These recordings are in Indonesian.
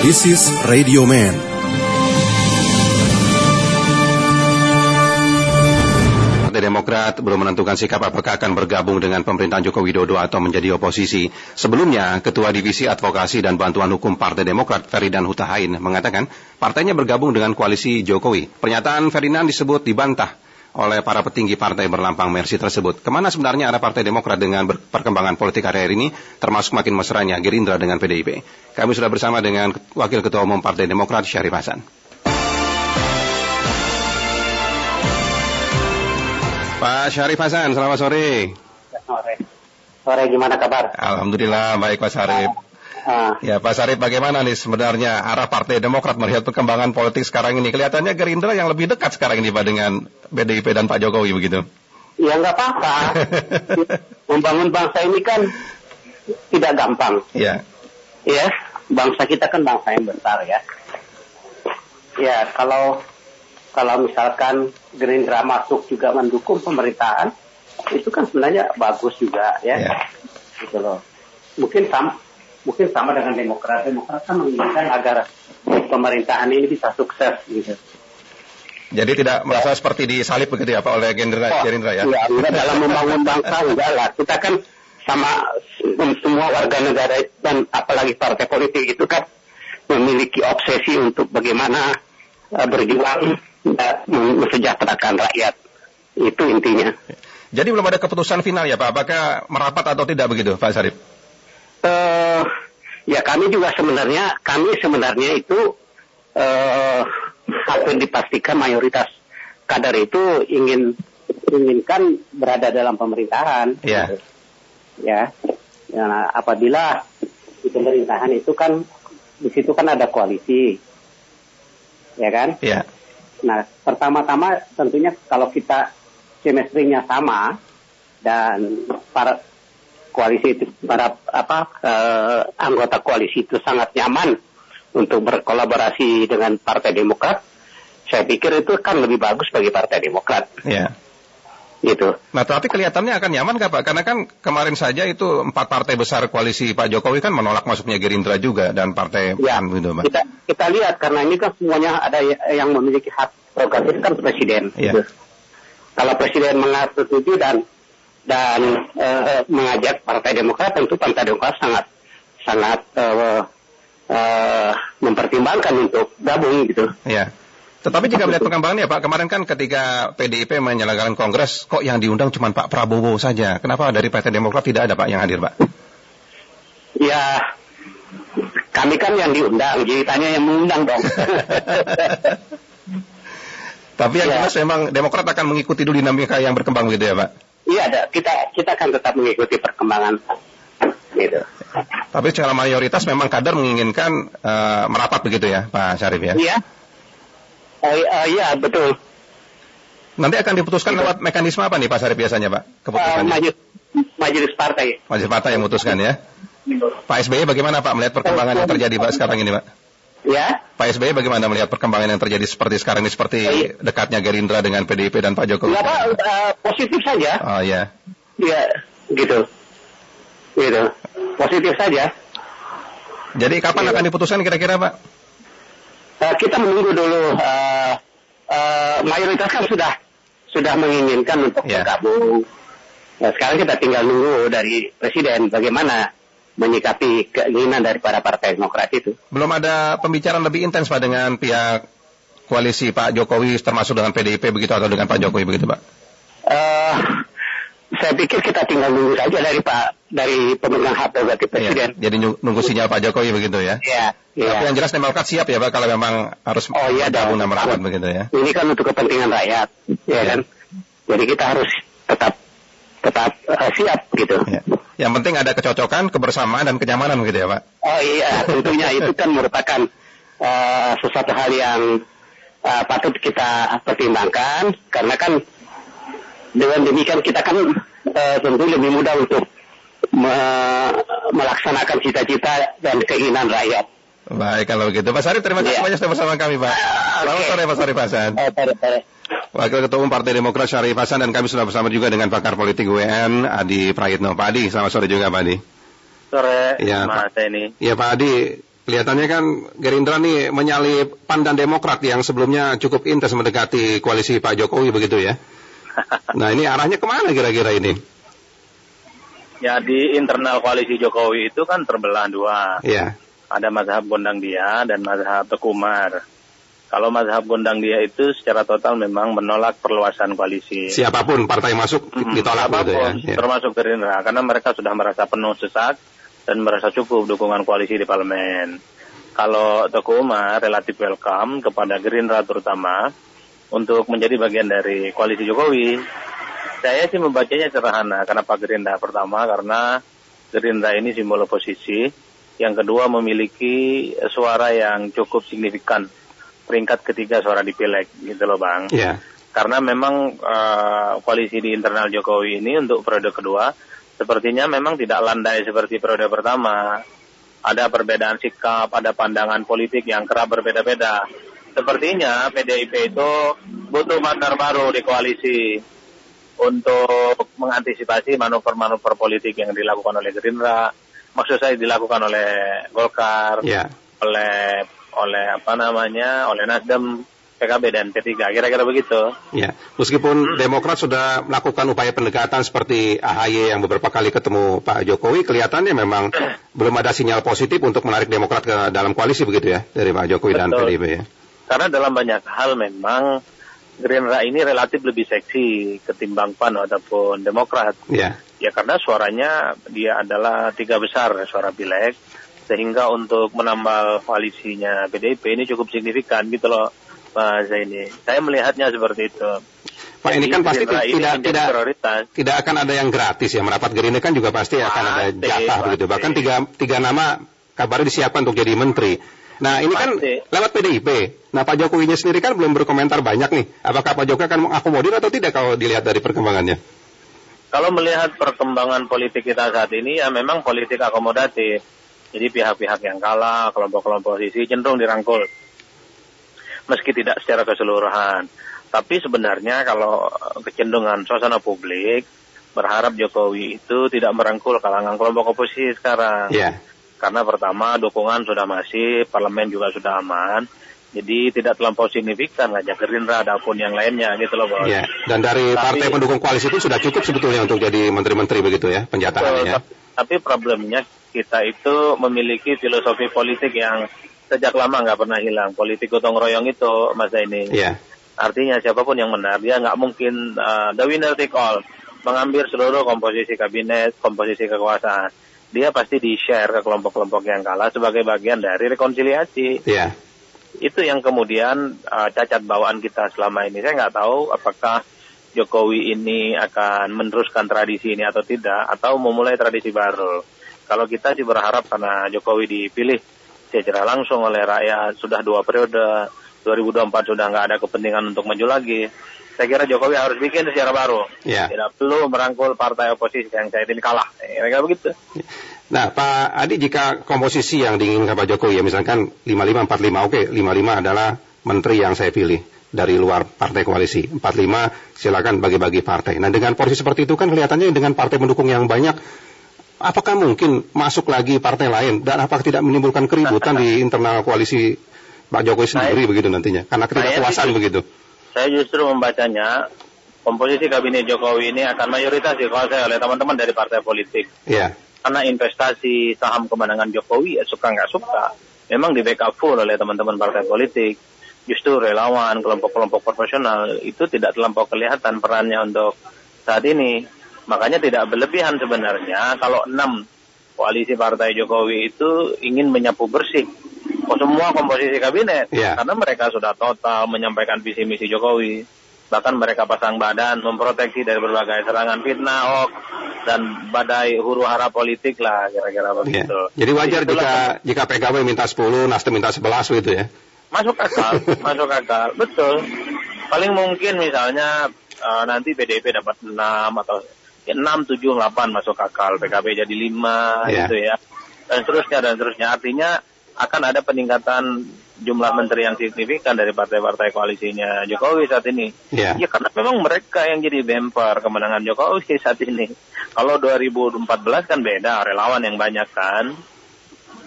This is Radio Man. Partai Demokrat belum menentukan sikap apakah akan bergabung dengan pemerintahan Joko Widodo atau menjadi oposisi. Sebelumnya, Ketua Divisi Advokasi dan Bantuan Hukum Partai Demokrat Ferdinand Hutahain mengatakan partainya bergabung dengan koalisi Jokowi. Pernyataan Ferdinand disebut dibantah oleh para petinggi partai berlampang Mersi tersebut. Ke mana sebenarnya arah Partai Demokrat dengan perkembangan politik hari ini, termasuk makin mesranya Gerindra dengan PDIP? Kami sudah bersama dengan Wakil Ketua Umum Partai Demokrat Syarif Hasan. Pak Syarif Hasan, selamat sore. Sore. Sore gimana kabar? Alhamdulillah baik Pak Syarif. Ah, Ya Pak Syarif bagaimana nih sebenarnya arah Partai Demokrat melihat perkembangan politik sekarang ini? Kelihatannya Gerindra yang lebih dekat sekarang ini Pak dengan PDIP dan Pak Jokowi begitu. ya nggak apa-apa. Membangun bangsa ini kan tidak gampang, Ya, ya. Bangsa kita kan bangsa yang besar ya. Ya kalau kalau misalkan Gerindra masuk juga mendukung pemerintahan, itu kan sebenarnya bagus juga ya. ya. Gitu loh. Mungkin sama mungkin sama dengan Demokrat. Demokrat kan menginginkan agar pemerintahan ini bisa sukses gitu. Jadi tidak merasa seperti disalip begitu ya Pak oleh Gerindra, Oh, Gerindra ya? Iya, enggak dalam membangun bangsa enggak lah. Kita kan sama semua warga negara dan apalagi partai politik itu kan memiliki obsesi untuk bagaimana eh, berjuang dan mensejahterakan rakyat. Itu intinya. Jadi belum ada keputusan final ya Pak, apakah merapat atau tidak begitu Pak Syarif? Eh ya kami juga sebenarnya kami sebenarnya itu eh hampir dipastikan mayoritas kader itu ingin inginkan berada dalam pemerintahan. Iya. Ya. Ya, apabila di pemerintahan itu kan di situ kan ada koalisi. Ya kan? Ya, Nah, pertama-tama tentunya kalau kita chemistry-nya sama dan para koalisi itu para apa eh, anggota koalisi itu sangat nyaman untuk berkolaborasi dengan Partai Demokrat, saya pikir itu kan lebih bagus bagi Partai Demokrat ya. gitu. Nah, tapi kelihatannya akan nyaman nggak Pak? Karena kan kemarin saja itu empat partai besar koalisi Pak Jokowi kan menolak masuknya Gerindra juga dan partai Ya, PAN gitu Pak. kita kita lihat karena ini kan semuanya ada yang memiliki hak prerogatif kan presiden. Iya. Gitu. Kalau presiden mengatur setuju dan dan eh, mengajak Partai Demokrat, tentu Partai Demokrat sangat sangat eh, eh, mempertimbangkan untuk gabung gitu. Ya. Tetapi jika melihat perkembangannya Pak, kemarin kan ketika PDIP menyelenggarakan kongres, kok yang diundang cuma Pak Prabowo saja? Kenapa dari Partai Demokrat tidak ada Pak yang hadir Pak? Ya, kami kan yang diundang, jadi tanya yang mengundang dong. Tapi yang Ya. jelas memang Demokrat akan mengikuti dulu dinamika yang berkembang gitu ya Pak? Iya, ada. kita kita akan tetap mengikuti perkembangan gitu. Tapi secara mayoritas memang kader menginginkan eh, merapat begitu ya Pak Syarif ya? Iya. Oh, iya, iya, betul. Nanti akan diputuskan lewat mekanisme apa nih Pak Syarif biasanya Pak? Eh, Keputusannya? majelis, majelis partai. Majelis partai yang memutuskan ya? Pak SBY bagaimana Pak melihat perkembangan yang terjadi Pak sekarang ini Pak? Ya, Pak SBY bagaimana melihat perkembangan yang terjadi seperti sekarang ini seperti Baik. dekatnya Gerindra dengan PDIP dan Pak Jokowi? nggak apa, eh, positif saja. Oh ya. Ya, gitu. Gitu. Positif saja. Jadi kapan Iya. akan diputuskan kira-kira Pak? Eh, kita menunggu dulu. eh, eh, mayoritas kan sudah sudah menginginkan untuk Ya. bergabung. Nah, sekarang kita tinggal nunggu dari presiden bagaimana menyikapi keinginan dari para partai Demokrat itu. Belum ada pembicaraan lebih intens Pak dengan pihak koalisi Pak Jokowi termasuk dengan PDIP begitu atau dengan Pak Jokowi begitu Pak? eh saya pikir kita tinggal nunggu saja dari Pak dari pemegang hak prerogatif presiden. Iya. Jadi nunggu sinyal Pak Jokowi begitu ya? Iya, iya. Tapi yang jelas Demokrat siap ya Pak kalau memang harus Oh, iya bergabung dong. dan merapat begitu ya? Ini kan untuk kepentingan rakyat, ya Iya. kan. Jadi kita harus tetap tetap eh, siap gitu. Ya. Yang penting ada kecocokan, kebersamaan dan kenyamanan begitu ya Pak? Oh iya, tentunya itu kan merupakan eh, sesuatu hal yang eh, patut kita pertimbangkan karena kan dengan demikian kita kan eh, tentu lebih mudah untuk me- melaksanakan cita-cita dan keinginan rakyat. Baik kalau begitu. Pak Sarif terima kasih Iya. banyak sudah bersama kami Pak. Selamat Oke. sore Pak Sarif Hasan. Tere. Wakil Ketua Umum Partai Demokrat Syarif Hasan dan kami sudah bersama juga dengan pakar politik UN Adi Prayitno. Pak Adi, selamat sore juga Pak Adi. Sore, Iya, Mas ini. Ya Pak Adi, Kelihatannya kan Gerindra nih menyalip pandan Demokrat yang sebelumnya cukup intens mendekati koalisi Pak Jokowi begitu ya. Nah ini arahnya ke mana kira-kira ini? Ya di internal koalisi Jokowi itu kan terbelah dua. Iya. Ada mazhab Gondang Dia dan mazhab Tekumar. Kalau mazhab Gondang Dia itu secara total memang menolak perluasan koalisi. Siapa pun partai masuk ditolak begitu ya. ya. Termasuk Gerindra karena mereka sudah merasa penuh sesak dan merasa cukup dukungan koalisi di parlemen. Kalau Teguh Umar relatif welcome kepada Gerindra terutama untuk menjadi bagian dari koalisi Jokowi. Saya sih membacanya sederhana. Kenapa Gerindra? Pertama karena Gerindra ini simbol oposisi. Yang kedua memiliki suara yang cukup signifikan. Peringkat ketiga suara di pileg gitu loh Bang. Yeah. Karena memang uh, koalisi di internal Jokowi ini untuk periode kedua sepertinya memang tidak landai seperti periode pertama. Ada perbedaan sikap, ada pandangan politik yang kerap berbeda-beda. Sepertinya PDIP itu butuh partner baru di koalisi untuk mengantisipasi manuver-manuver politik yang dilakukan oleh Gerindra, maksud saya dilakukan oleh Golkar, yeah. oleh oleh apa namanya, oleh Nasdem, PKB dan P3, kira-kira begitu. Ya, meskipun Demokrat sudah melakukan upaya pendekatan seperti AHY yang beberapa kali ketemu Pak Jokowi, kelihatannya memang belum ada sinyal positif untuk menarik Demokrat ke dalam koalisi begitu ya dari Pak Jokowi Betul. dan PDIP ya. Karena dalam banyak hal memang Gerindra ini relatif lebih seksi ketimbang PAN ataupun Demokrat. Ya. Ya karena suaranya dia adalah tiga besar suara pileg sehingga untuk menambal koalisinya PDIP ini cukup signifikan gitu loh Pak Zaini. Saya melihatnya seperti itu. Pak ini kan pasti tidak tidak prioritas. tidak akan ada yang gratis ya merapat Gerindra kan juga pasti akan ada jatah begitu. Bahkan tiga tiga nama kabarnya disiapkan untuk jadi menteri. Nah ini kan lewat PDIP. Nah Pak Jokowi sendiri kan belum berkomentar banyak nih. Apakah Pak Jokowi akan mengakomodir atau tidak kalau dilihat dari perkembangannya? Kalau melihat perkembangan politik kita saat ini ya memang politik akomodatif. Jadi pihak-pihak yang kalah, kelompok-kelompok posisi cenderung dirangkul meski tidak secara keseluruhan. Tapi sebenarnya kalau kecenderungan suasana publik berharap Jokowi itu tidak merangkul kalangan kelompok oposisi sekarang. Yeah. Karena pertama dukungan sudah masih, parlemen juga sudah aman. Jadi tidak terlampau signifikan ngajak Gerindra ataupun yang lainnya gitu loh bos. Yeah. Dan dari tapi, partai pendukung koalisi itu sudah cukup sebetulnya untuk jadi menteri-menteri begitu ya penjataannya. Tapi, tapi problemnya kita itu memiliki filosofi politik yang sejak lama nggak pernah hilang. Politik gotong royong itu, Mas ini. Yeah. Artinya siapa pun yang benar, dia nggak mungkin uh, the winner take all, mengambil seluruh komposisi kabinet, komposisi kekuasaan. Dia pasti di-share ke kelompok-kelompok yang kalah sebagai bagian dari rekonsiliasi. Yeah. Itu yang kemudian uh, cacat bawaan kita selama ini. Saya nggak tahu apakah Jokowi ini akan meneruskan tradisi ini atau tidak, atau memulai tradisi baru. Kalau kita sih berharap karena Jokowi dipilih secara langsung oleh rakyat sudah dua periode 2024 sudah nggak ada kepentingan untuk maju lagi saya kira Jokowi harus bikin secara baru ya. tidak perlu merangkul partai oposisi yang saya ini kalah kira-kira begitu Nah, Pak Adi, jika komposisi yang diinginkan Pak Jokowi ya misalkan 55-45, oke, 55 adalah menteri yang saya pilih dari luar partai koalisi. 45 silakan bagi-bagi partai. Nah, dengan porsi seperti itu kan kelihatannya dengan partai pendukung yang banyak apakah mungkin masuk lagi partai lain dan apakah tidak menimbulkan keributan di internal koalisi Pak Jokowi sendiri saya, begitu nantinya karena ketidakpuasan begitu? Saya justru membacanya komposisi kabinet Jokowi ini akan mayoritas dikuasai oleh teman-teman dari partai politik. Iya. Karena investasi saham kemenangan Jokowi ya suka nggak suka memang di backup full oleh teman-teman partai politik. Justru relawan, kelompok-kelompok profesional itu tidak terlampau kelihatan perannya untuk saat ini Makanya tidak berlebihan sebenarnya kalau enam koalisi partai Jokowi itu ingin menyapu bersih oh, semua komposisi kabinet. Yeah. Karena mereka sudah total menyampaikan visi misi Jokowi. Bahkan mereka pasang badan memproteksi dari berbagai serangan fitnah, hoax, dan badai huru hara politik lah kira-kira begitu. Yeah. Jadi wajar Jadi jika jika PKB minta 10, Nasdem minta 11 gitu ya? Masuk akal, masuk akal, betul. Paling mungkin misalnya uh, nanti PDIP dapat 6 atau 6, 7, 8 masuk akal, PKB jadi 5 yeah. gitu ya. Dan seterusnya dan seterusnya. Artinya akan ada peningkatan jumlah menteri yang signifikan dari partai-partai koalisinya Jokowi saat ini. Yeah. Ya karena memang mereka yang jadi bemper kemenangan Jokowi saat ini. Kalau 2014 kan beda, relawan yang banyak kan.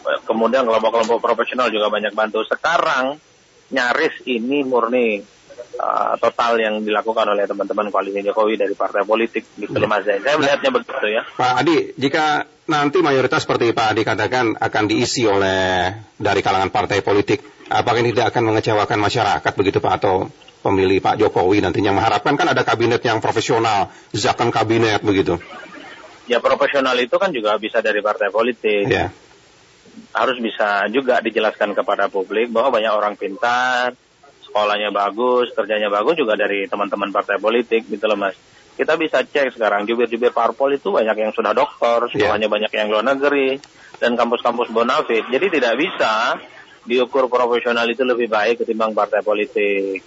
kemudian kelompok-kelompok profesional juga banyak bantu. Sekarang nyaris ini murni uh, total yang dilakukan oleh teman-teman koalisi Jokowi dari partai politik gitu loh Mas Zain. Saya melihatnya begitu ya. Pak Adi, jika nanti mayoritas seperti Pak Adi katakan akan diisi oleh dari kalangan partai politik, apakah ini tidak akan mengecewakan masyarakat begitu Pak atau pemilih Pak Jokowi nantinya mengharapkan kan ada kabinet yang profesional, zakon kabinet begitu. Ya profesional itu kan juga bisa dari partai politik. Ya. Harus bisa juga dijelaskan kepada publik bahwa banyak orang pintar, sekolahnya bagus, kerjanya bagus juga dari teman-teman partai politik gitu loh mas. Kita bisa cek sekarang jubir-jubir parpol itu banyak yang sudah doktor, sekolahnya yeah. banyak yang luar negeri, dan kampus-kampus bonafit. Jadi tidak bisa diukur profesional itu lebih baik ketimbang partai politik.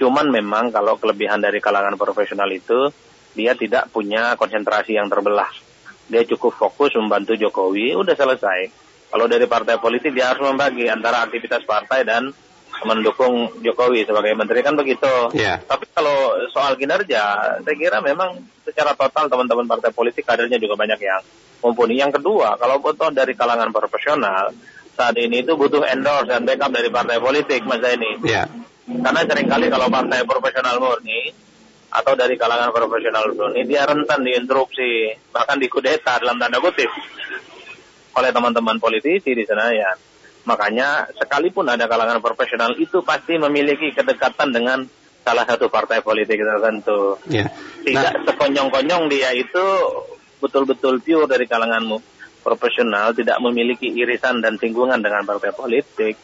Cuman memang kalau kelebihan dari kalangan profesional itu dia tidak punya konsentrasi yang terbelah. Dia cukup fokus membantu Jokowi, udah selesai. Kalau dari partai politik dia harus membagi antara aktivitas partai dan mendukung Jokowi sebagai menteri kan begitu. Yeah. Tapi kalau soal kinerja, saya kira memang secara total teman-teman partai politik kadernya juga banyak yang mumpuni. Yang kedua, kalau butuh dari kalangan profesional, saat ini itu butuh endorse dan backup dari partai politik, Mas ini. Yeah. Karena sering kali kalau partai profesional murni, atau dari kalangan profesional ini dia rentan diinterupsi bahkan dikudeta dalam tanda kutip oleh teman-teman politisi di Senayan. Makanya sekalipun ada kalangan profesional itu pasti memiliki kedekatan dengan salah satu partai politik tertentu. Tidak nah, sekonyong-konyong dia itu betul-betul pure dari kalanganmu profesional, tidak memiliki irisan dan singgungan dengan partai politik.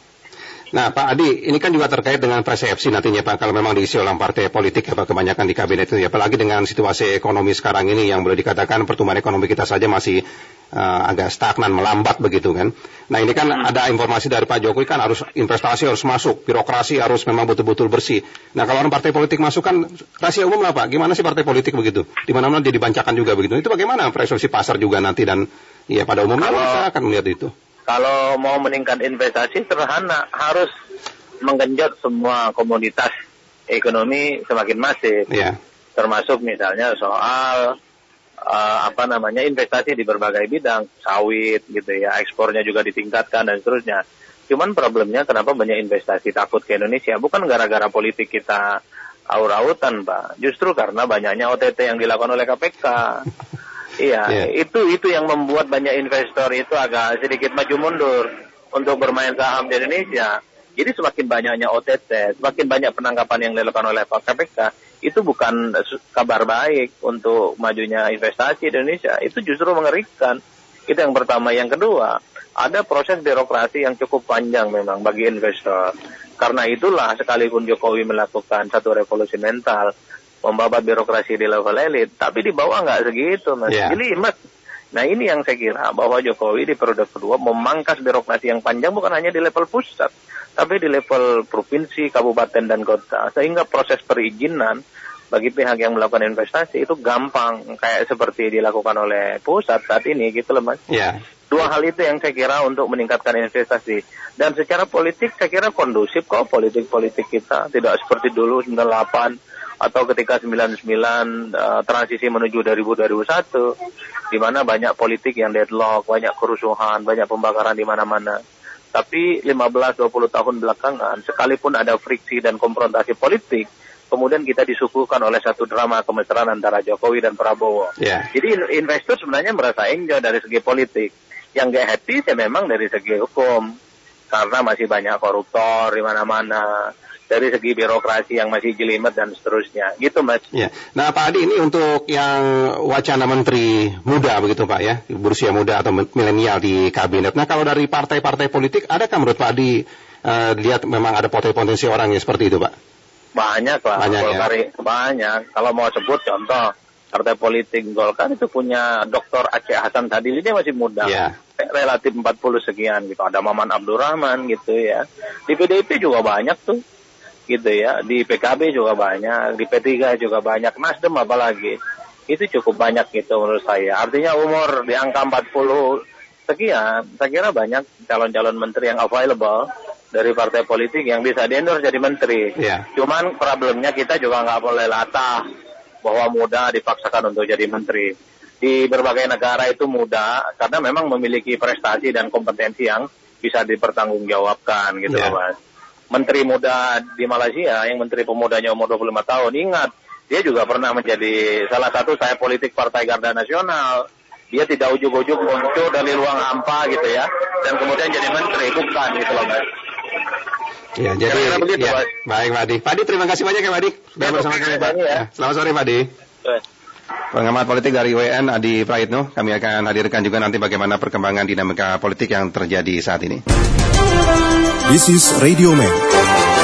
Nah Pak Adi, ini kan juga terkait dengan persepsi nantinya Pak, kalau memang diisi oleh partai politik ya Pak, kebanyakan di kabinet itu ya, apalagi dengan situasi ekonomi sekarang ini yang boleh dikatakan pertumbuhan ekonomi kita saja masih uh, agak stagnan, melambat begitu kan. Nah ini kan hmm. ada informasi dari Pak Jokowi kan harus investasi harus masuk, birokrasi harus memang betul-betul bersih. Nah kalau orang partai politik masuk kan rahasia umum lah Pak, gimana sih partai politik begitu? Di mana-mana jadi bancakan juga begitu. Itu bagaimana persepsi pasar juga nanti dan ya pada umumnya kalau, akan melihat itu. Kalau mau meningkat investasi sederhana, harus menggenjot semua komoditas ekonomi semakin masif. Yeah. Termasuk misalnya soal uh, apa namanya investasi di berbagai bidang, sawit gitu ya, ekspornya juga ditingkatkan dan seterusnya. Cuman problemnya kenapa banyak investasi takut ke Indonesia? Bukan gara-gara politik kita aur-autan, Pak. Justru karena banyaknya OTT yang dilakukan oleh KPK. Iya, yeah. itu itu yang membuat banyak investor itu agak sedikit maju mundur untuk bermain saham di Indonesia. Jadi semakin banyaknya OTT, semakin banyak penangkapan yang dilakukan oleh Pak KPK, itu bukan kabar baik untuk majunya investasi di Indonesia. Itu justru mengerikan. Itu yang pertama. Yang kedua, ada proses birokrasi yang cukup panjang memang bagi investor. Karena itulah sekalipun Jokowi melakukan satu revolusi mental, membabat birokrasi di level elit, tapi di bawah nggak segitu, mas. Yeah. Jadi, mas, nah ini yang saya kira bahwa Jokowi di periode kedua memangkas birokrasi yang panjang bukan hanya di level pusat, tapi di level provinsi, kabupaten dan kota, sehingga proses perizinan bagi pihak yang melakukan investasi itu gampang kayak seperti dilakukan oleh pusat saat ini gitu loh mas. Yeah. Dua hal itu yang saya kira untuk meningkatkan investasi dan secara politik saya kira kondusif kok politik-politik kita tidak seperti dulu 98 atau ketika 99 uh, transisi menuju 2000 2001 di mana banyak politik yang deadlock, banyak kerusuhan, banyak pembakaran di mana-mana. Tapi 15-20 tahun belakangan, sekalipun ada friksi dan konfrontasi politik, kemudian kita disuguhkan oleh satu drama kemesraan antara Jokowi dan Prabowo. Yeah. Jadi investor sebenarnya merasa enjoy dari segi politik. Yang gak happy saya memang dari segi hukum. Karena masih banyak koruptor di mana-mana dari segi birokrasi yang masih jelimet dan seterusnya. Gitu Mas. Ya. Nah Pak Adi ini untuk yang wacana menteri muda begitu Pak ya, berusia muda atau milenial di kabinet. Nah kalau dari partai-partai politik, adakah menurut Pak Adi uh, lihat memang ada potensi orang yang seperti itu Pak? Banyak lah, banyak, Golkar ya? banyak. Kalau mau sebut contoh, partai politik Golkar itu punya Dr. Aceh Hasan tadi dia masih muda. Yeah. Relatif 40 sekian gitu. Ada Maman Abdurrahman gitu ya. Di PDIP juga banyak tuh gitu ya. Di PKB juga banyak, di P3 juga banyak, Nasdem apalagi. Itu cukup banyak gitu menurut saya. Artinya umur di angka 40 sekian, saya kira banyak calon-calon menteri yang available dari partai politik yang bisa diendor jadi menteri. Yeah. Cuman problemnya kita juga nggak boleh latah bahwa muda dipaksakan untuk jadi menteri. di berbagai negara itu mudah karena memang memiliki prestasi dan kompetensi yang bisa dipertanggungjawabkan gitu Ya. loh Mas. Menteri muda di Malaysia yang menteri pemudanya umur 25 tahun ingat dia juga pernah menjadi salah satu saya politik Partai Garda Nasional. Dia tidak ujuk-ujuk muncul dari ruang hampa gitu ya dan kemudian jadi menteri bukan gitu loh Mas. Ya, jadi Kira-kira begitu, ya, baik Pak Adi. Pak Adi, terima kasih banyak ya Pak Adi. Sudah Ya, bersama terima kami kasih Pak. banyak ya. Ya, Selamat sore Pak Adi. Pengamat politik dari WN Adi Praitno, kami akan hadirkan juga nanti bagaimana perkembangan dinamika politik yang terjadi saat ini. This is Radio Man.